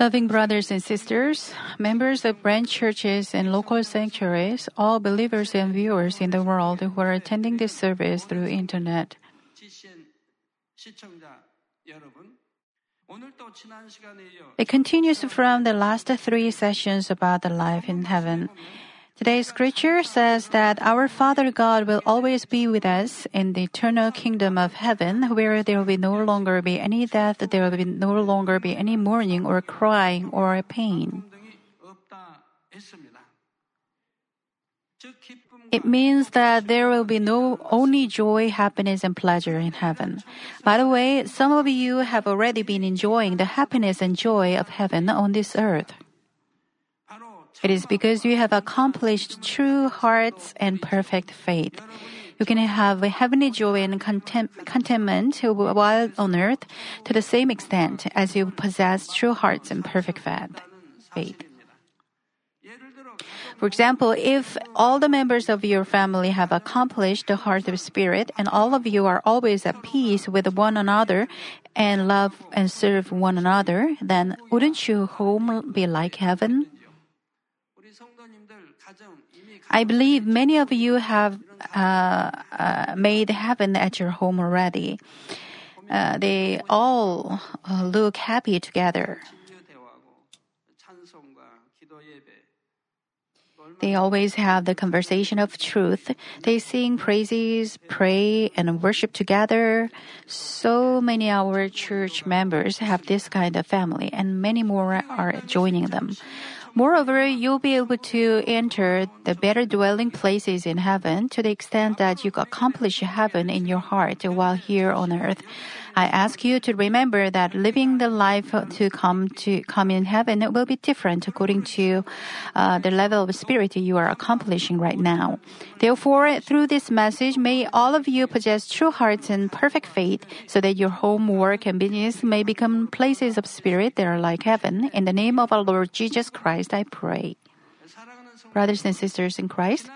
Loving brothers and sisters, members of branch churches and local sanctuaries, all believers and viewers in the world who are attending this service through internet. It continues from the last three sessions about the life in heaven. Today's scripture says that our Father God will always be with us in the eternal kingdom of heaven, where there will be no longer be any death, there will be no longer be any mourning or crying or pain. It means that there will be no only joy, happiness, and pleasure in heaven. By the way, some of you have already been enjoying the happiness and joy of heaven on this earth. It is because you have accomplished true hearts and perfect faith. You can have a heavenly joy and contentment while on earth to the same extent as you possess true hearts and perfect faith. For example, if all the members of your family have accomplished the heart of spirit and all of you are always at peace with one another and love and serve one another, then wouldn't your home be like heaven? I believe many of you have uh, uh, made heaven at your home already. Uh, they all uh, look happy together. They always have the conversation of truth. They sing praises, pray, and worship together. So many our church members have this kind of family, and many more are joining them. Moreover, you'll be able to enter the better dwelling places in heaven to the extent that you accomplish heaven in your heart while here on earth. I ask you to remember that living the life to come to come in heaven will be different according to uh, the level of spirit you are accomplishing right now. Therefore, through this message, may all of you possess true hearts and perfect faith, so that your home, work, and business may become places of spirit that are like heaven. In the name of our Lord Jesus Christ, I pray. Brothers and sisters in Christ.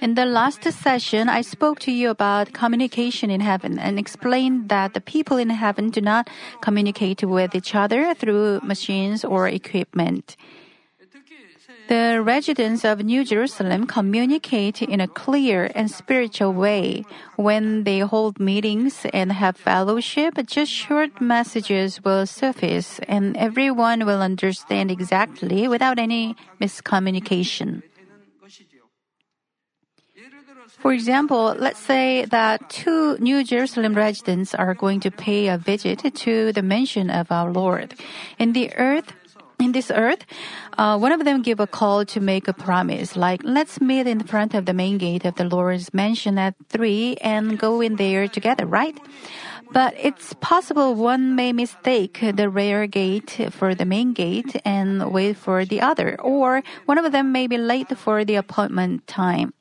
In the last session, I spoke to you about communication in heaven and explained that the people in heaven do not communicate with each other through machines or equipment. The residents of New Jerusalem communicate in a clear and spiritual way. When they hold meetings and have fellowship, just short messages will surface and everyone will understand exactly without any miscommunication. For example, let's say that two New Jerusalem residents are going to pay a visit to the mansion of our Lord. In the earth, in this earth, uh, one of them give a call to make a promise, like let's meet in front of the main gate of the Lord's mansion at three and go in there together, right? But it's possible one may mistake the rear gate for the main gate and wait for the other, or one of them may be late for the appointment time.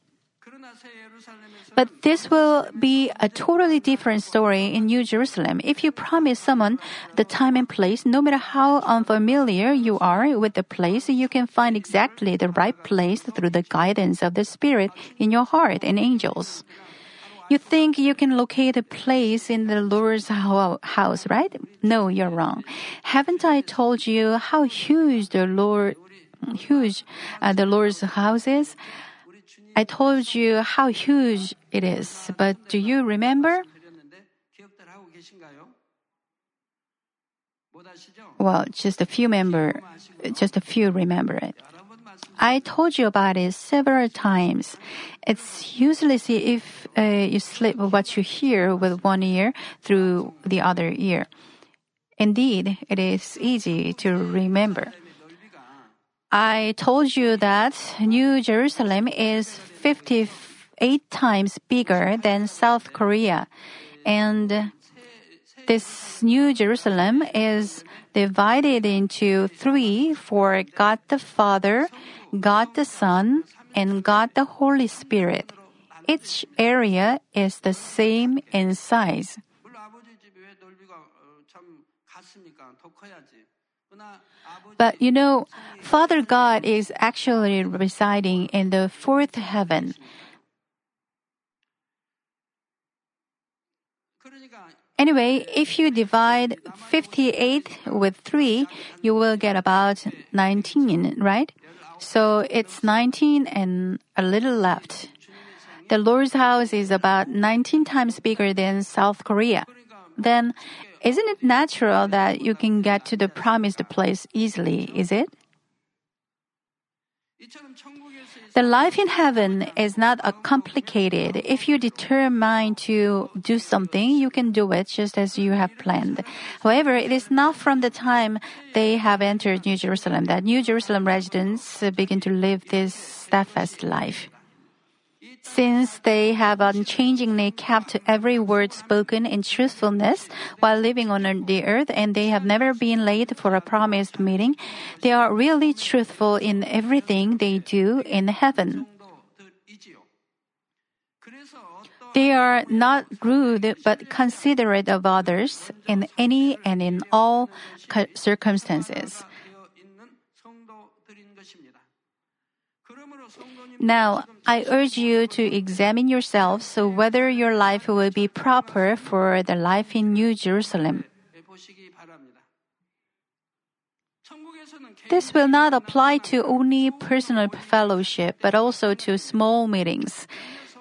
But this will be a totally different story in New Jerusalem. If you promise someone the time and place, no matter how unfamiliar you are with the place, you can find exactly the right place through the guidance of the Spirit in your heart and angels. You think you can locate a place in the Lord's house, right? No, you're wrong. Haven't I told you how huge the Lord, huge uh, the Lord's house is? I told you how huge it is, but do you remember? Well, just a few member, just a few remember it. I told you about it several times. It's useless if uh, you slip what you hear with one ear through the other ear. Indeed, it is easy to remember. I told you that New Jerusalem is 58 times bigger than South Korea. And this New Jerusalem is divided into three for God the Father, God the Son, and God the Holy Spirit. Each area is the same in size. But you know, Father God is actually residing in the fourth heaven. Anyway, if you divide 58 with 3, you will get about 19, right? So it's 19 and a little left. The Lord's house is about 19 times bigger than South Korea. Then, isn't it natural that you can get to the promised place easily, is it? The life in heaven is not complicated. If you determine to do something, you can do it just as you have planned. However, it is not from the time they have entered New Jerusalem that New Jerusalem residents begin to live this steadfast life. Since they have unchangingly kept every word spoken in truthfulness while living on the earth and they have never been late for a promised meeting, they are really truthful in everything they do in heaven. They are not rude but considerate of others in any and in all circumstances. Now, I urge you to examine yourselves so whether your life will be proper for the life in New Jerusalem. This will not apply to only personal fellowship, but also to small meetings.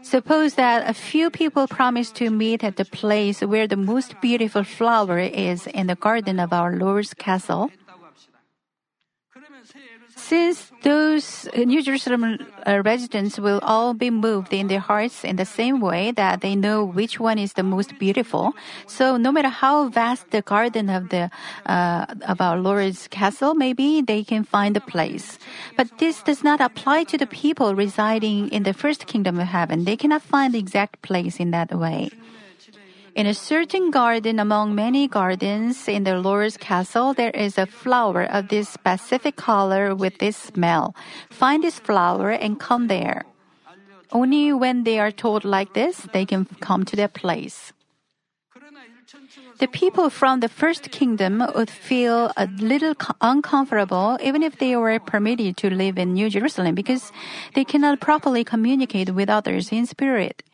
Suppose that a few people promise to meet at the place where the most beautiful flower is in the garden of our Lord's castle. Since those New Jerusalem uh, residents will all be moved in their hearts in the same way that they know which one is the most beautiful, so no matter how vast the garden of the uh, of our Lord's castle may be, they can find a place. But this does not apply to the people residing in the first kingdom of heaven. They cannot find the exact place in that way. In a certain garden among many gardens in the Lord's castle, there is a flower of this specific color with this smell. Find this flower and come there. Only when they are told like this, they can come to their place. The people from the first kingdom would feel a little uncomfortable even if they were permitted to live in New Jerusalem because they cannot properly communicate with others in spirit.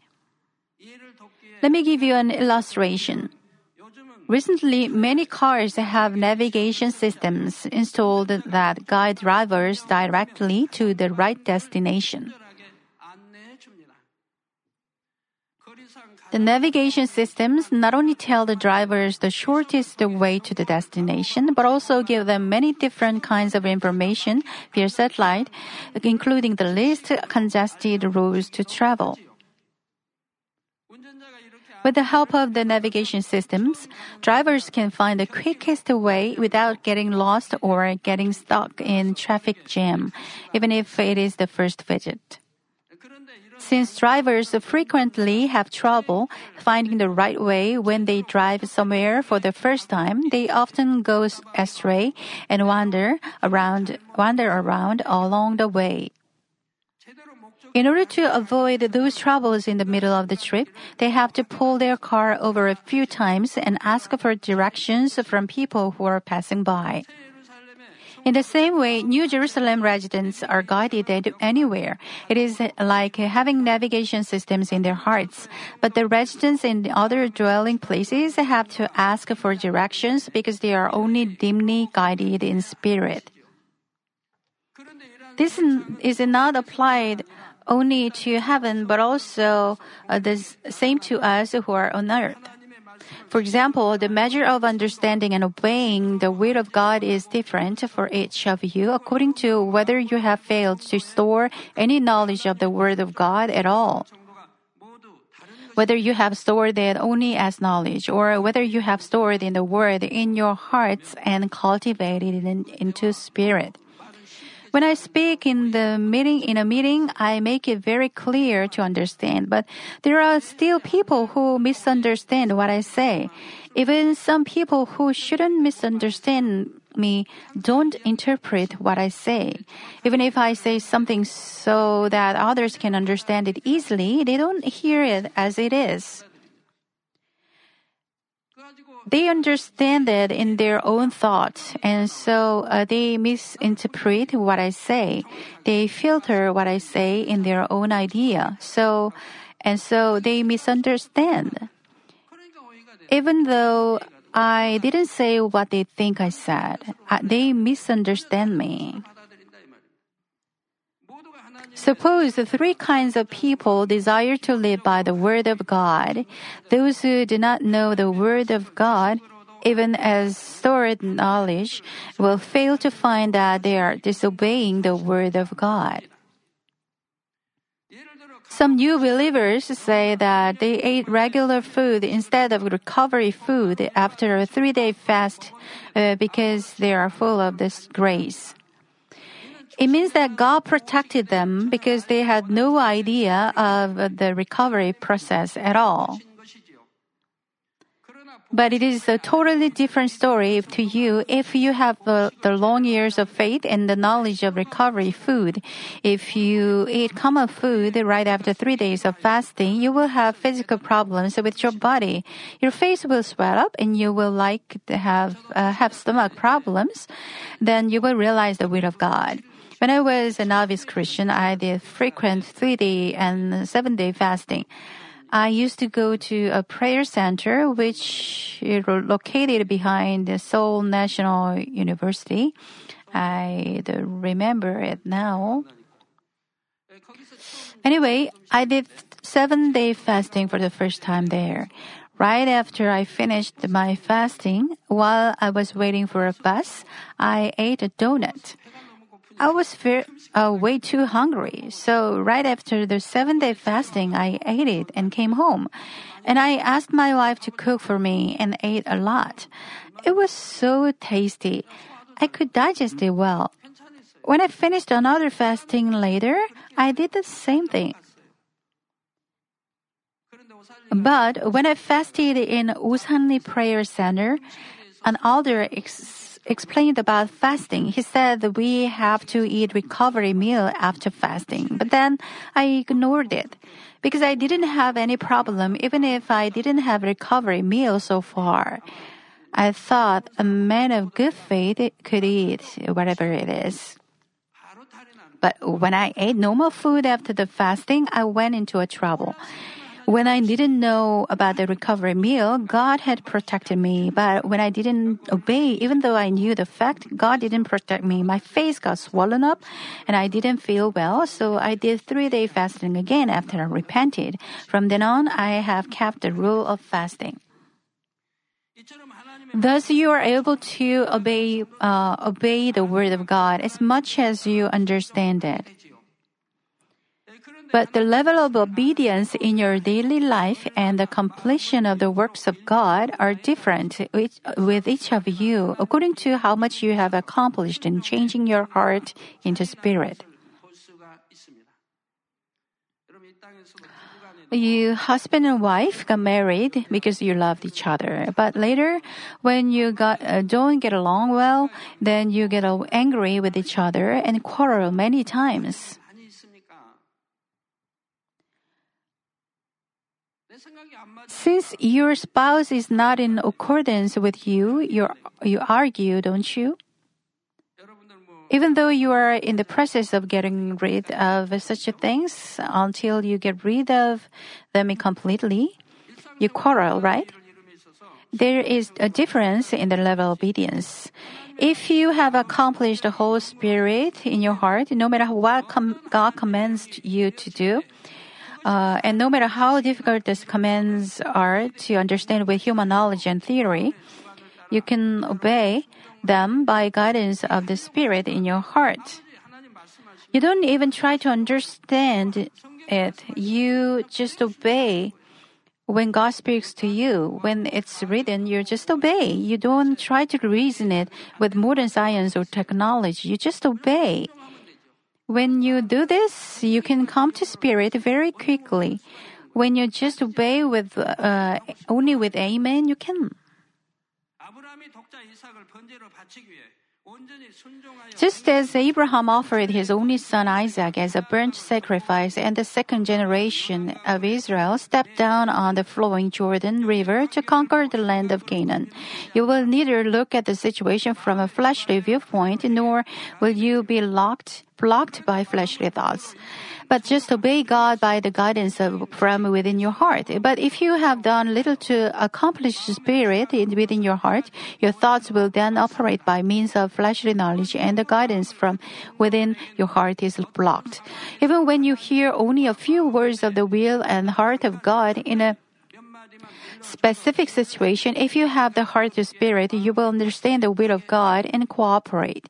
Let me give you an illustration. Recently, many cars have navigation systems installed that guide drivers directly to the right destination. The navigation systems not only tell the drivers the shortest way to the destination, but also give them many different kinds of information via satellite, including the least congested routes to travel. With the help of the navigation systems, drivers can find the quickest way without getting lost or getting stuck in traffic jam, even if it is the first visit. Since drivers frequently have trouble finding the right way when they drive somewhere for the first time, they often go astray and wander around, wander around along the way. In order to avoid those troubles in the middle of the trip, they have to pull their car over a few times and ask for directions from people who are passing by. In the same way, New Jerusalem residents are guided anywhere. It is like having navigation systems in their hearts. But the residents in other dwelling places have to ask for directions because they are only dimly guided in spirit. This is not applied only to heaven, but also uh, the same to us who are on earth. For example, the measure of understanding and obeying the will of God is different for each of you according to whether you have failed to store any knowledge of the Word of God at all. Whether you have stored it only as knowledge, or whether you have stored in the Word in your hearts and cultivated it into spirit. When I speak in the meeting, in a meeting, I make it very clear to understand, but there are still people who misunderstand what I say. Even some people who shouldn't misunderstand me don't interpret what I say. Even if I say something so that others can understand it easily, they don't hear it as it is. They understand it in their own thoughts, and so uh, they misinterpret what I say. They filter what I say in their own idea. So, and so they misunderstand. Even though I didn't say what they think I said, uh, they misunderstand me. Suppose the three kinds of people desire to live by the Word of God. Those who do not know the Word of God, even as stored knowledge, will fail to find that they are disobeying the Word of God. Some new believers say that they ate regular food instead of recovery food after a three day fast uh, because they are full of this grace. It means that God protected them because they had no idea of the recovery process at all. But it is a totally different story to you if you have the, the long years of faith and the knowledge of recovery food. If you eat common food right after three days of fasting, you will have physical problems with your body. Your face will swell up and you will like to have, uh, have stomach problems. Then you will realize the will of God. When I was a novice Christian, I did frequent three day and seven day fasting. I used to go to a prayer center which is located behind the Seoul National University. I remember it now. Anyway, I did seven day fasting for the first time there. Right after I finished my fasting, while I was waiting for a bus, I ate a donut. I was uh, way too hungry. So right after the seven day fasting, I ate it and came home. And I asked my wife to cook for me and ate a lot. It was so tasty. I could digest it well. When I finished another fasting later, I did the same thing. But when I fasted in Usanli Prayer Center, an elder explained about fasting, he said that we have to eat recovery meal after fasting. But then I ignored it because I didn't have any problem even if I didn't have recovery meal so far. I thought a man of good faith could eat whatever it is. But when I ate normal food after the fasting, I went into a trouble. When I didn't know about the recovery meal, God had protected me. But when I didn't obey, even though I knew the fact, God didn't protect me. My face got swollen up and I didn't feel well. So I did three day fasting again after I repented. From then on, I have kept the rule of fasting. Thus, you are able to obey, uh, obey the word of God as much as you understand it. But the level of obedience in your daily life and the completion of the works of God are different with each of you according to how much you have accomplished in changing your heart into spirit. You husband and wife got married because you loved each other. But later, when you got uh, don't get along well, then you get angry with each other and quarrel many times. Since your spouse is not in accordance with you, you you argue, don't you? Even though you are in the process of getting rid of such things until you get rid of them completely, you quarrel, right? There is a difference in the level of obedience. If you have accomplished the whole spirit in your heart, no matter what com- God commands you to do, uh, and no matter how difficult these commands are to understand with human knowledge and theory, you can obey them by guidance of the Spirit in your heart. You don't even try to understand it. You just obey when God speaks to you. When it's written, you just obey. You don't try to reason it with modern science or technology. You just obey. When you do this, you can come to spirit very quickly. When you just obey with uh, only with amen, you can. Just as Abraham offered his only son Isaac as a burnt sacrifice and the second generation of Israel stepped down on the flowing Jordan River to conquer the land of Canaan, you will neither look at the situation from a fleshly viewpoint nor will you be locked blocked by fleshly thoughts. But just obey God by the guidance of, from within your heart. But if you have done little to accomplish spirit within your heart, your thoughts will then operate by means of fleshly knowledge and the guidance from within your heart is blocked. Even when you hear only a few words of the will and heart of God in a specific situation, if you have the heart of spirit, you will understand the will of God and cooperate.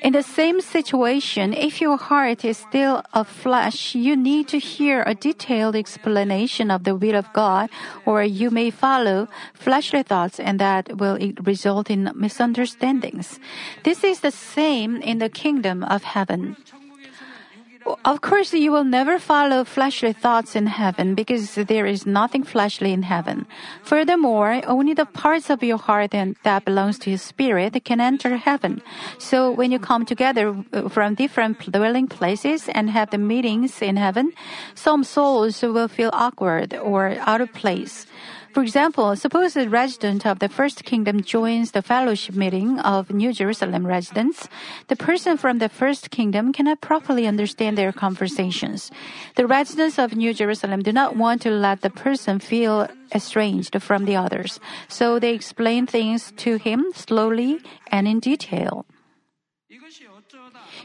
In the same situation, if your heart is still of flesh, you need to hear a detailed explanation of the will of God, or you may follow fleshly thoughts and that will result in misunderstandings. This is the same in the kingdom of heaven. Of course, you will never follow fleshly thoughts in heaven because there is nothing fleshly in heaven. Furthermore, only the parts of your heart that belongs to your spirit can enter heaven. So when you come together uh, from different dwelling places and have the meetings in heaven, some souls will feel awkward or out of place. For example, suppose a resident of the first kingdom joins the fellowship meeting of New Jerusalem residents. The person from the first kingdom cannot properly understand their conversations. The residents of New Jerusalem do not want to let the person feel estranged from the others, so they explain things to him slowly and in detail.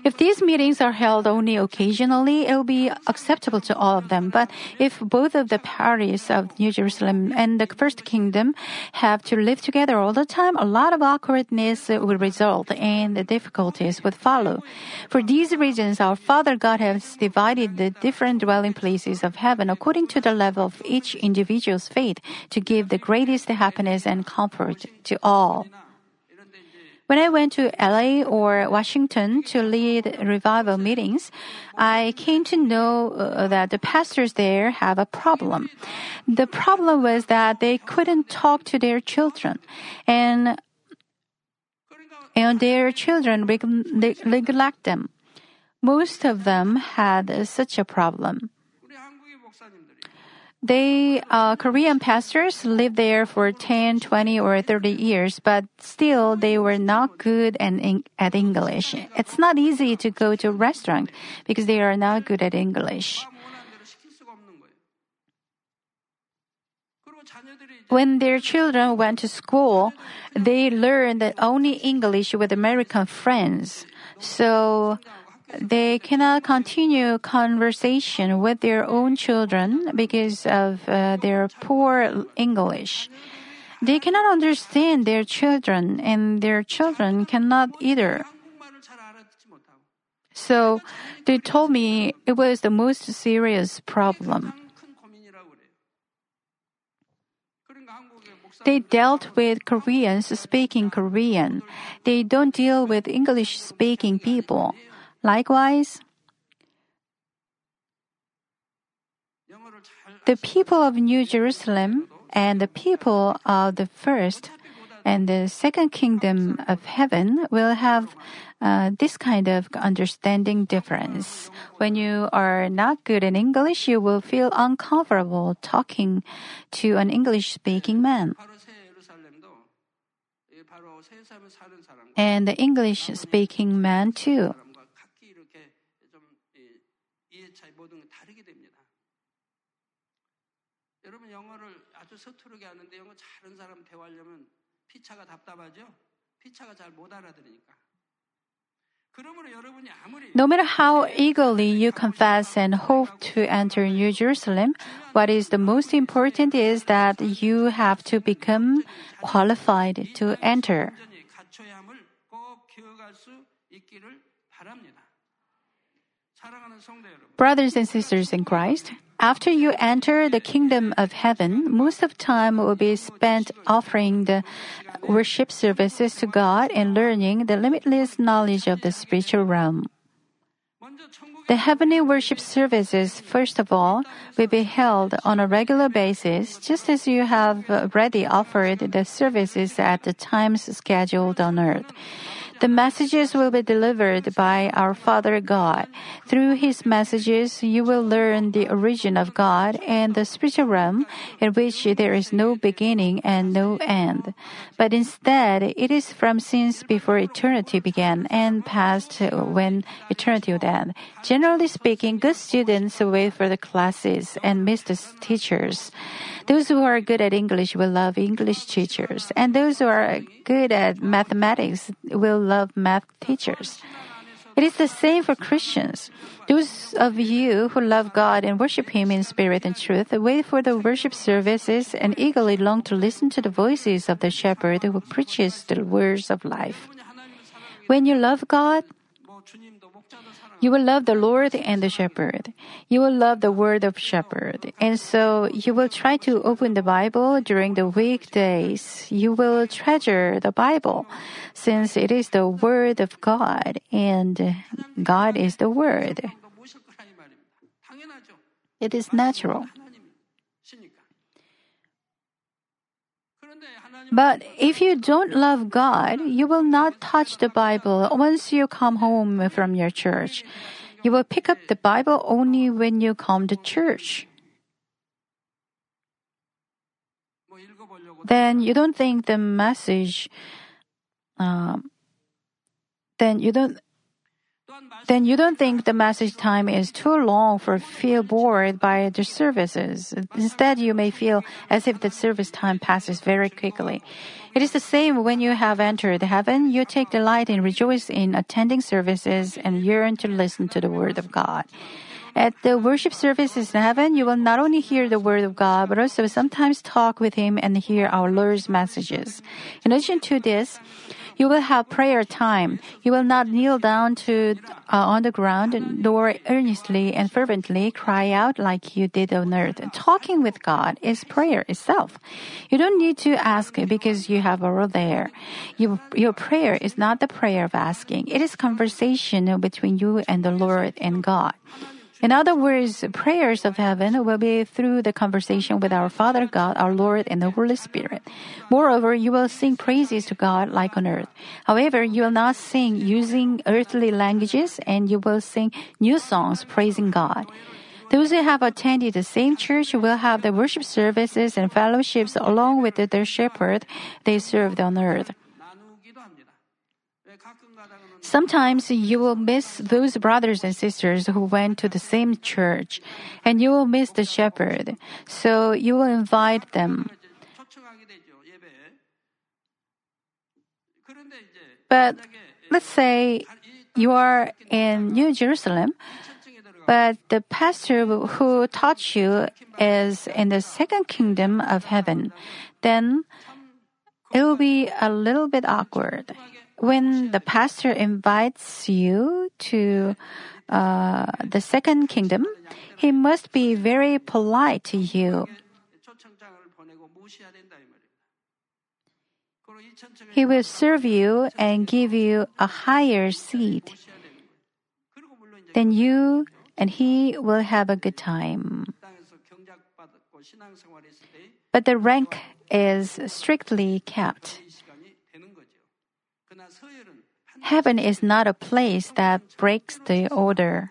If these meetings are held only occasionally, it will be acceptable to all of them. But if both of the parties of New Jerusalem and the First Kingdom have to live together all the time, a lot of awkwardness will result and the difficulties would follow. For these reasons, our Father God has divided the different dwelling places of heaven according to the level of each individual's faith to give the greatest happiness and comfort to all. When I went to LA or Washington to lead revival meetings, I came to know uh, that the pastors there have a problem. The problem was that they couldn't talk to their children and and their children neglect them. Most of them had such a problem. They, uh, Korean pastors lived there for 10, 20, or 30 years, but still they were not good in, at English. It's not easy to go to a restaurant because they are not good at English. When their children went to school, they learned only English with American friends. So they cannot continue conversation with their own children because of uh, their poor English. They cannot understand their children, and their children cannot either. So they told me it was the most serious problem. They dealt with Koreans speaking Korean. They don't deal with English speaking people. Likewise, the people of New Jerusalem and the people of the first and the second kingdom of heaven will have uh, this kind of understanding difference. When you are not good in English, you will feel uncomfortable talking to an English speaking man. And the English speaking man too. 아주 서투르게 하는데 영어 잘하는 사람 대화하려면 피차가 답답하죠? 피차가 잘 못 알아들으니까. No matter how eagerly you confess and hope to enter New Jerusalem, what is the most important is that you have to become qualified to enter. Brothers and sisters in Christ, after you enter the kingdom of heaven, most of time will be spent offering the worship services to God and learning the limitless knowledge of the spiritual realm. The heavenly worship services, first of all, will be held on a regular basis, just as you have already offered the services at the times scheduled on earth. The messages will be delivered by our Father God. Through His messages, you will learn the origin of God and the spiritual realm in which there is no beginning and no end. But instead, it is from since before eternity began and past when eternity would end. Generally speaking, good students wait for the classes and miss the teachers. Those who are good at English will love English teachers, and those who are good at mathematics will love math teachers. It is the same for Christians. Those of you who love God and worship Him in spirit and truth wait for the worship services and eagerly long to listen to the voices of the shepherd who preaches the words of life. When you love God, you will love the Lord and the shepherd. You will love the word of shepherd. And so you will try to open the Bible during the weekdays. You will treasure the Bible since it is the word of God and God is the word. It is natural. But if you don't love God, you will not touch the Bible once you come home from your church. You will pick up the Bible only when you come to church. Then you don't think the message, um, then you don't then you don't think the message time is too long for feel bored by the services. Instead, you may feel as if the service time passes very quickly. It is the same when you have entered heaven. You take delight and rejoice in attending services and yearn to listen to the word of God. At the worship services in heaven, you will not only hear the word of God, but also sometimes talk with Him and hear our Lord's messages. In addition to this, you will have prayer time. You will not kneel down to uh, on the ground, nor earnestly and fervently cry out like you did on earth. Talking with God is prayer itself. You don't need to ask because you have all there. You, your prayer is not the prayer of asking. It is conversation between you and the Lord and God. In other words, prayers of heaven will be through the conversation with our Father God, our Lord, and the Holy Spirit. Moreover, you will sing praises to God like on earth. However, you will not sing using earthly languages, and you will sing new songs praising God. Those who have attended the same church will have the worship services and fellowships along with their shepherd they served on earth. Sometimes you will miss those brothers and sisters who went to the same church, and you will miss the shepherd. So you will invite them. But let's say you are in New Jerusalem, but the pastor who taught you is in the second kingdom of heaven. Then it will be a little bit awkward when the pastor invites you to uh, the second kingdom, he must be very polite to you. He will serve you and give you a higher seat. Then you and he will have a good time. But the rank is strictly kept. Heaven is not a place that breaks the order.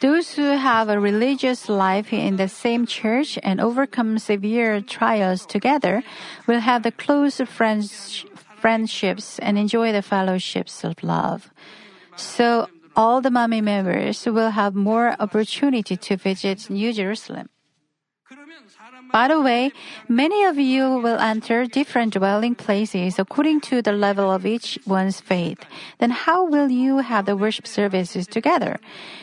Those who have a religious life in the same church and overcome severe trials together will have the close friends, friendships and enjoy the fellowships of love. So all the Manmin members will have more opportunity to visit New Jerusalem. By the way, many of you will enter different dwelling places according to the level of each one's faith. Then how will you have the worship services together?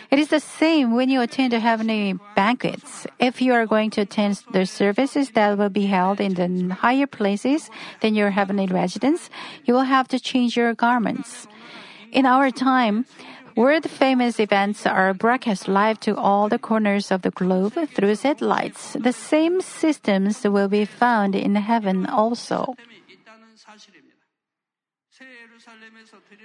It is the same when you attend the heavenly banquets. If you are going to attend the services that will be held in the higher places than your heavenly residence, you will have to change your garments. In our time, World famous events are broadcast live to all the corners of the globe through satellites. The same systems will be found in heaven also.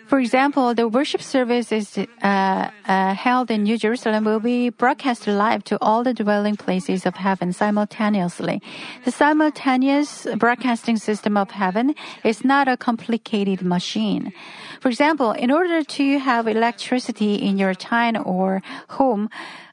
For example, the worship service is uh, uh, held in New Jerusalem will be broadcast live to all the dwelling places of heaven simultaneously. The simultaneous broadcasting system of heaven is not a complicated machine. For example, in order to have electricity in your town or home,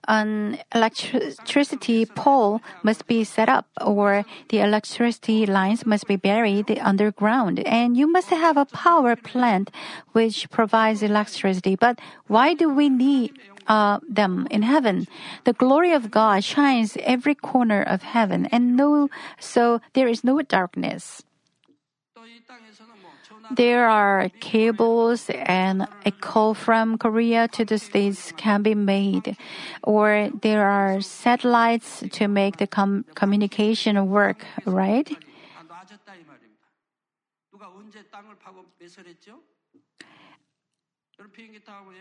an electricity pole must be set up or the electricity lines must be buried underground and you must have a power plant which provides electricity. But why do we need uh, them in heaven? The glory of God shines every corner of heaven and no, so there is no darkness. There are cables and a call from Korea to the States can be made, or there are satellites to make the com- communication work, right?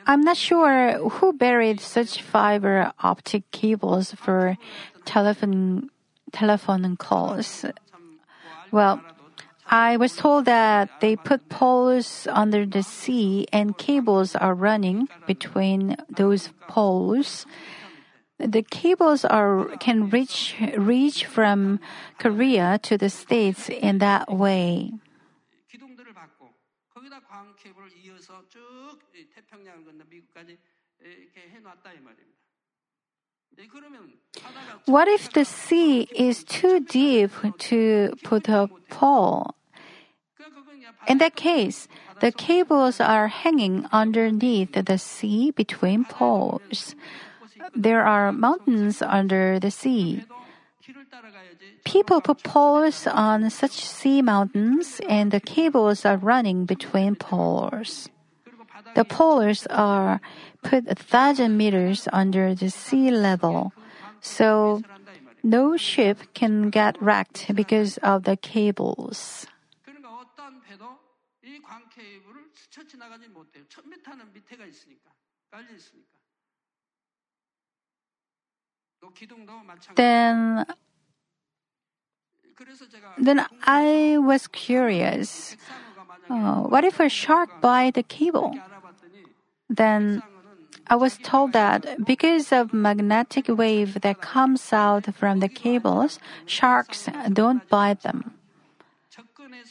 I'm not sure who buried such fiber optic cables for telephone telephone calls. Well, I was told that they put poles under the sea and cables are running between those poles. The cables are can reach reach from Korea to the States in that way. What if the sea is too deep to put a pole? In that case, the cables are hanging underneath the sea between poles. Uh, there are mountains under the sea. People put poles on such sea mountains and the cables are running between poles. The poles are put a thousand meters under the sea level, so no ship can get wrecked because of the cables. Then then I was curious. Uh, what if a shark bite the cable? Then I was told that because of magnetic wave that comes out from the cables, sharks don't bite them.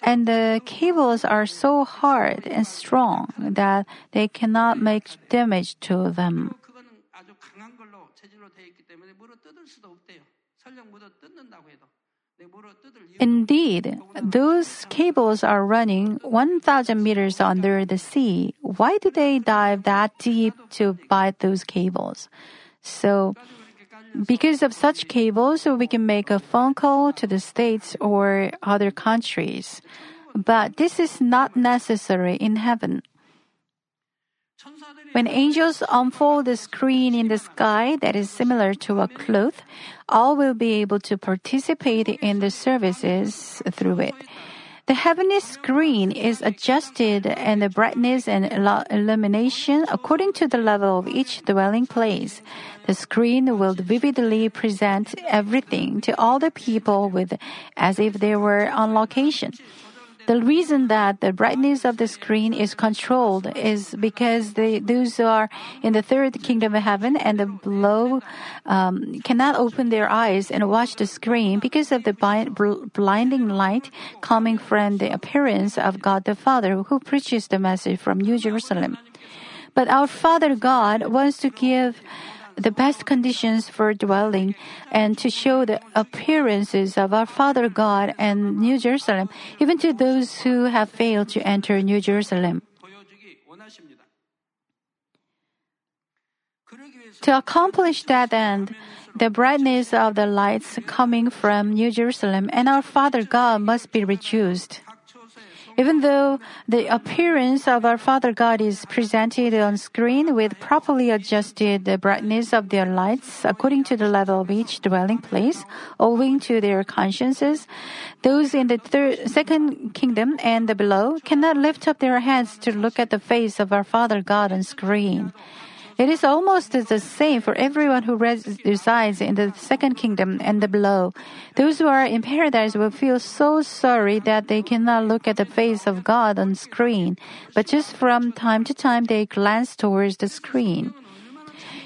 And the cables are so hard and strong that they cannot make damage to them. Indeed, those cables are running 1,000 meters under the sea. Why do they dive that deep to bite those cables? So, because of such cables, we can make a phone call to the States or other countries. But this is not necessary in heaven. When angels unfold a screen in the sky that is similar to a cloth, all will be able to participate in the services through it. The heavenly screen is adjusted and the brightness and illumination according to the level of each dwelling place. The screen will vividly present everything to all the people with as if they were on location. The reason that the brightness of the screen is controlled is because those who are in the third kingdom of heaven and the below um, cannot open their eyes and watch the screen because of the blinding light coming from the appearance of God the Father who preaches the message from New Jerusalem. But our Father God wants to give the best conditions for dwelling and to show the appearances of our Father God and New Jerusalem, even to those who have failed to enter New Jerusalem. To accomplish that end, the brightness of the lights coming from New Jerusalem and our Father God must be reduced. Even though the appearance of our Father God is presented on screen with properly adjusted brightness of their lights according to the level of each dwelling place, owing to their consciences, those in the third, second kingdom and below cannot lift up their heads to look at the face of our Father God on screen. It is almost the same for everyone who res- resides in the second kingdom and the below. Those who are in paradise will feel so sorry that they cannot look at the face of God on screen, but just from time to time they glance towards the screen.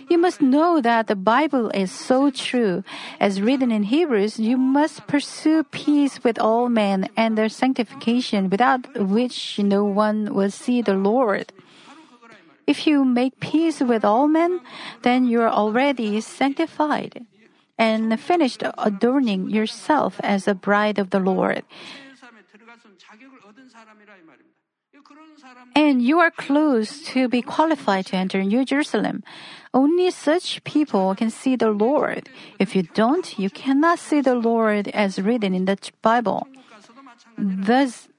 You must know that the Bible is so true. As written in Hebrews, you must pursue peace with all men and their sanctification, without which no one will see the Lord. If you make peace with all men, then you are already sanctified and finished adorning yourself as a bride of the Lord. And you are close to be qualified to enter New Jerusalem. Only such people can see the Lord. If you don't, you cannot see the Lord as written in the Bible. Thus,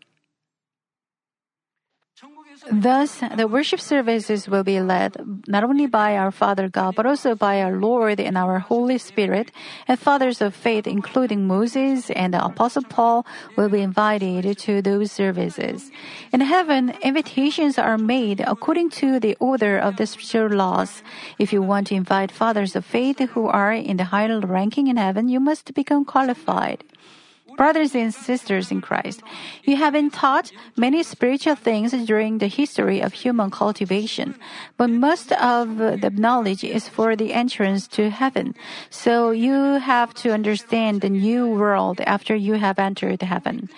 Thus, the worship services will be led not only by our Father God, but also by our Lord and our Holy Spirit, and fathers of faith, including Moses and the Apostle Paul, will be invited to those services. In heaven, invitations are made according to the order of the spiritual laws. If you want to invite fathers of faith who are in the higher ranking in heaven, you must become qualified. Brothers and sisters in Christ, you have been taught many spiritual things during the history of human cultivation, but most of the knowledge is for the entrance to heaven. So you have to understand the new world after you have entered heaven.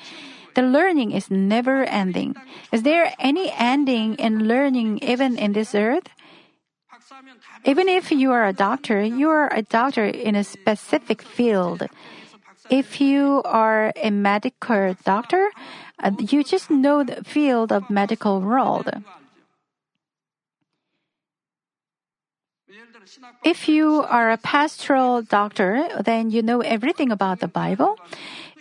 The learning is never ending. Is there any ending in learning even in this earth? Even if you are a doctor, you are a doctor in a specific field. If you are a medical doctor, uh, you just know the field of medical world. If you are a pastoral doctor, then you know everything about the Bible.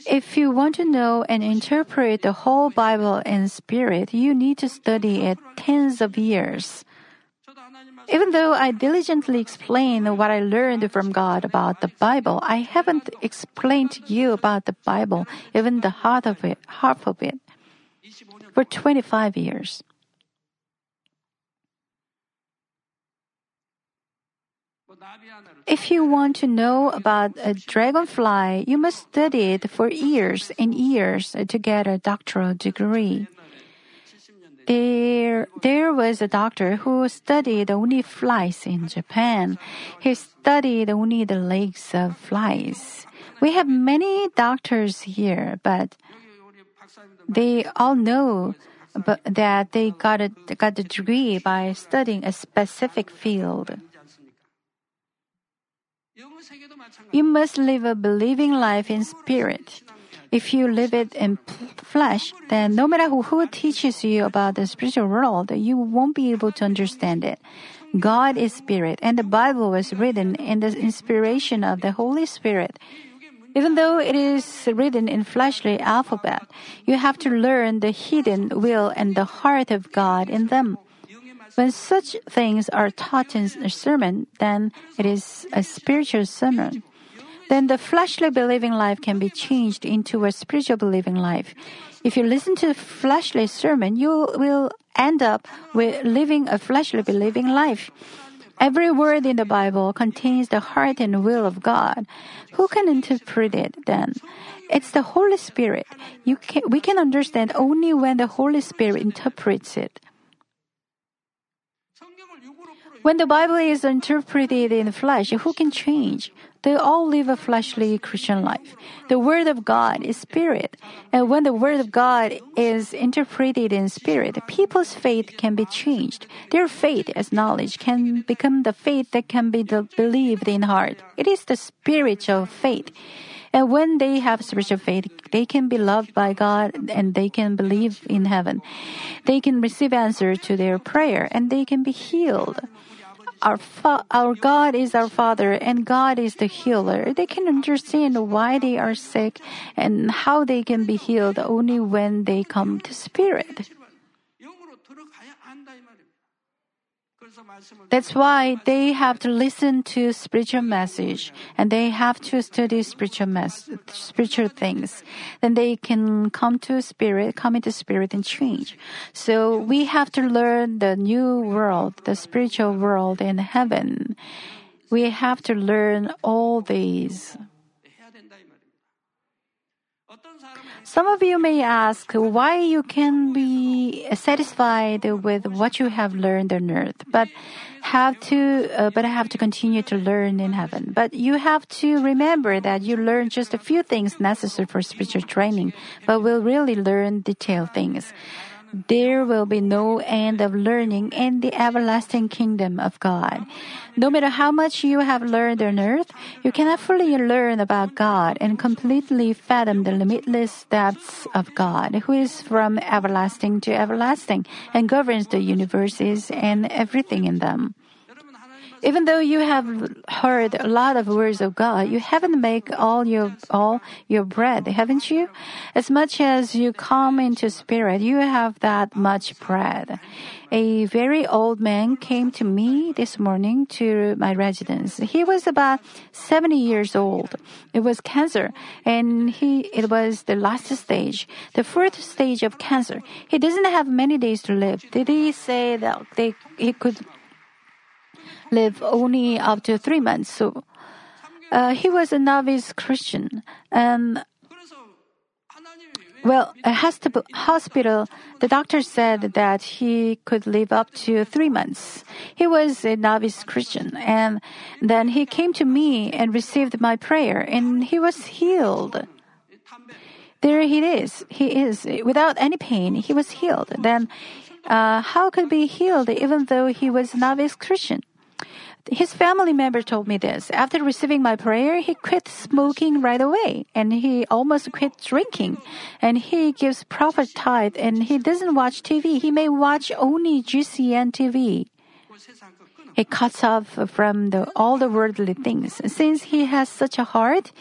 If you want to know and interpret the whole Bible in spirit, you need to study it tens of years. Even though I diligently explain what I learned from God about the Bible, I haven't explained to you about the Bible, even the heart of it, half of it, for 25 years. If you want to know about a dragonfly, you must study it for years and years to get a doctoral degree. There, there was a doctor who studied only flies in Japan. He studied only the legs of flies. We have many doctors here, but they all know but that they got a got the degree by studying a specific field. You must live a believing life in spirit. If you live it in flesh, then no matter who, who teaches you about the spiritual world, you won't be able to understand it. God is spirit, and the Bible was written in the inspiration of the Holy Spirit. Even though it is written in fleshly alphabet, you have to learn the hidden will and the heart of God in them. When such things are taught in a sermon, then it is a spiritual sermon then the fleshly believing life can be changed into a spiritual believing life. If you listen to a fleshly sermon, you will end up with living a fleshly believing life. Every word in the Bible contains the heart and will of God. Who can interpret it then? It's the Holy Spirit. You can, we can understand only when the Holy Spirit interprets it. When the Bible is interpreted in flesh, who can change? They all live a fleshly Christian life. The Word of God is spirit. And when the Word of God is interpreted in spirit, people's faith can be changed. Their faith as knowledge can become the faith that can be believed in heart. It is the spiritual faith. And when they have spiritual faith, they can be loved by God and they can believe in heaven. They can receive answer to their prayer and they can be healed our, fa- our God is our Father and God is the healer. They can understand why they are sick and how they can be healed only when they come to Spirit. That's why they have to listen to spiritual message and they have to study spiritual mess, spiritual things. Then they can come to spirit, come into spirit and change. So we have to learn the new world, the spiritual world in heaven. We have to learn all these. Some of you may ask why you can be satisfied with what you have learned on earth, but have to, uh, but have to continue to learn in heaven. But you have to remember that you learn just a few things necessary for spiritual training, but will really learn detailed things there will be no end of learning in the everlasting kingdom of God. No matter how much you have learned on earth, you cannot fully learn about God and completely fathom the limitless depths of God, who is from everlasting to everlasting and governs the universes and everything in them. Even though you have heard a lot of words of God, you haven't made all your all your bread, haven't you? As much as you come into spirit, you have that much bread. A very old man came to me this morning to my residence. He was about 70 years old. It was cancer, and he it was the last stage, the fourth stage of cancer. He doesn't have many days to live. Did he say that they he could live only up to three months. So uh, he was a novice Christian. And well, a hospital, the doctor said that he could live up to three months. He was a novice Christian, and then he came to me and received my prayer, and he was healed. There he is. He is without any pain. He was healed. Then, uh, how could be healed even though he was a novice Christian? His family member told me this. After receiving my prayer, he quit smoking right away and he almost quit drinking. And he gives prophet tithe and he doesn't watch TV. He may watch only GCN TV. He cuts off from the, all the worldly things. Since he has such a heart,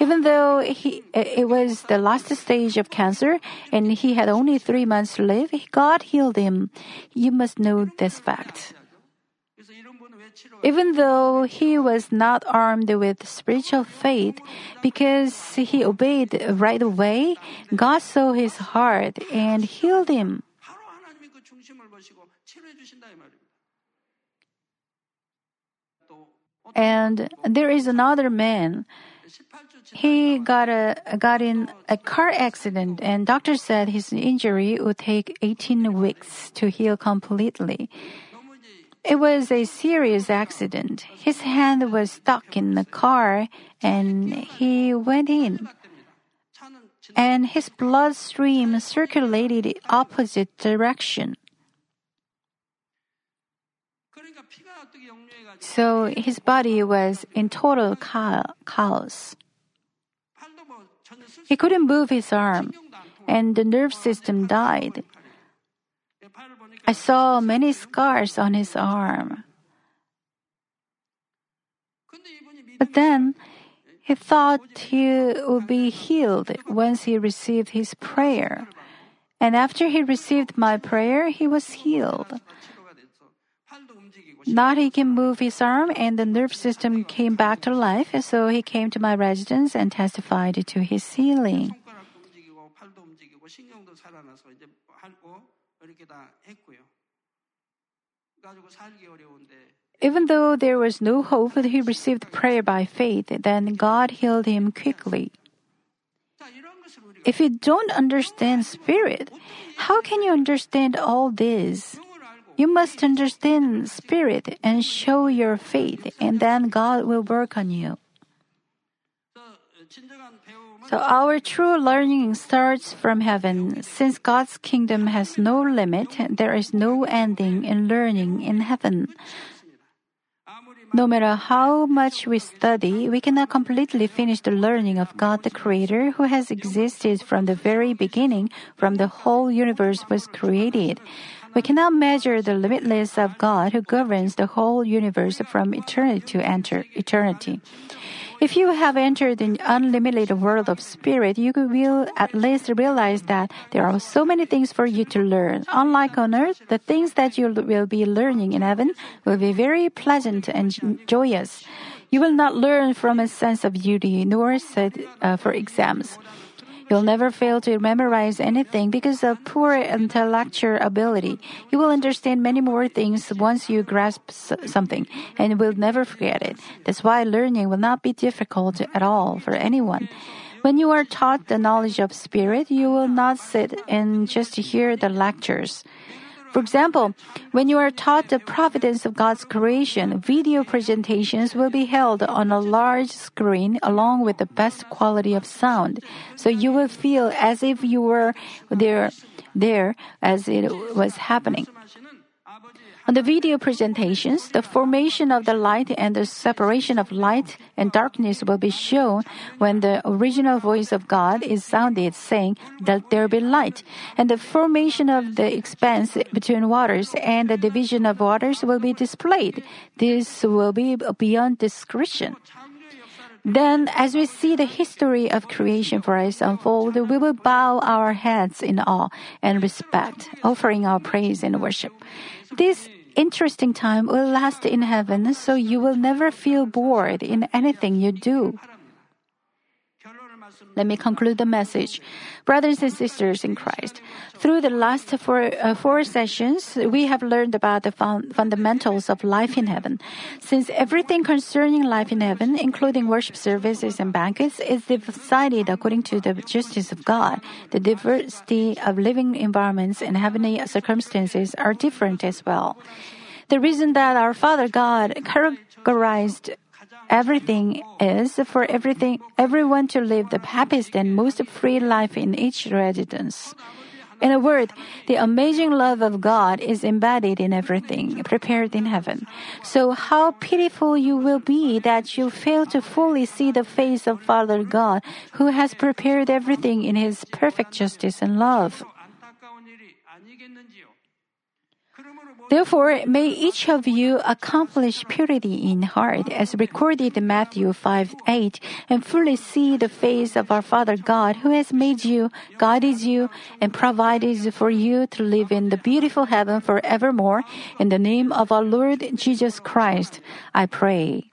even though he, it was the last stage of cancer and he had only three months to live, God healed him. You must know this fact. Even though he was not armed with spiritual faith, because he obeyed right away, God saw his heart and healed him. And there is another man. He got a got in a car accident, and doctor said his injury would take 18 weeks to heal completely. It was a serious accident. His hand was stuck in the car and he went in. And his bloodstream circulated the opposite direction. So his body was in total chaos. He couldn't move his arm, and the nerve system died. I saw many scars on his arm. But then he thought he would be healed once he received his prayer. And after he received my prayer, he was healed. Now he can move his arm and the nerve system came back to life, so he came to my residence and testified to his healing. Even though there was no hope, he received prayer by faith, then God healed him quickly. If you don't understand spirit, how can you understand all this? You must understand spirit and show your faith, and then God will work on you. So our true learning starts from heaven. Since God's kingdom has no limit, there is no ending in learning in heaven. No matter how much we study, we cannot completely finish the learning of God the Creator who has existed from the very beginning, from the whole universe was created. We cannot measure the limitless of God who governs the whole universe from eternity to enter eternity. If you have entered the unlimited world of spirit, you will at least realize that there are so many things for you to learn. Unlike on earth, the things that you will be learning in heaven will be very pleasant and joyous. You will not learn from a sense of duty, nor sit uh, for exams. You'll never fail to memorize anything because of poor intellectual ability. You will understand many more things once you grasp something and will never forget it. That's why learning will not be difficult at all for anyone. When you are taught the knowledge of spirit, you will not sit and just hear the lectures. For example, when you are taught the providence of God's creation, video presentations will be held on a large screen along with the best quality of sound. So you will feel as if you were there, there as it was happening. On the video presentations, the formation of the light and the separation of light and darkness will be shown when the original voice of God is sounded saying, Let there be light. And the formation of the expanse between waters and the division of waters will be displayed. This will be beyond description. Then, as we see the history of creation for us unfold, we will bow our heads in awe and respect, offering our praise and worship. This interesting time will last in heaven, so you will never feel bored in anything you do. Let me conclude the message. Brothers and sisters in Christ, through the last four, uh, four sessions, we have learned about the fun- fundamentals of life in heaven. Since everything concerning life in heaven, including worship services and banquets, is decided according to the justice of God, the diversity of living environments and heavenly circumstances are different as well. The reason that our Father God characterized everything is for everything everyone to live the happiest and most free life in each residence. In a word, the amazing love of God is embedded in everything prepared in heaven. So how pitiful you will be that you fail to fully see the face of Father God who has prepared everything in his perfect justice and love. Therefore, may each of you accomplish purity in heart, as recorded in Matthew 5 8, and fully see the face of our Father God, who has made you, guided you, and provided for you to live in the beautiful heaven forevermore. In the name of our Lord Jesus Christ, I pray.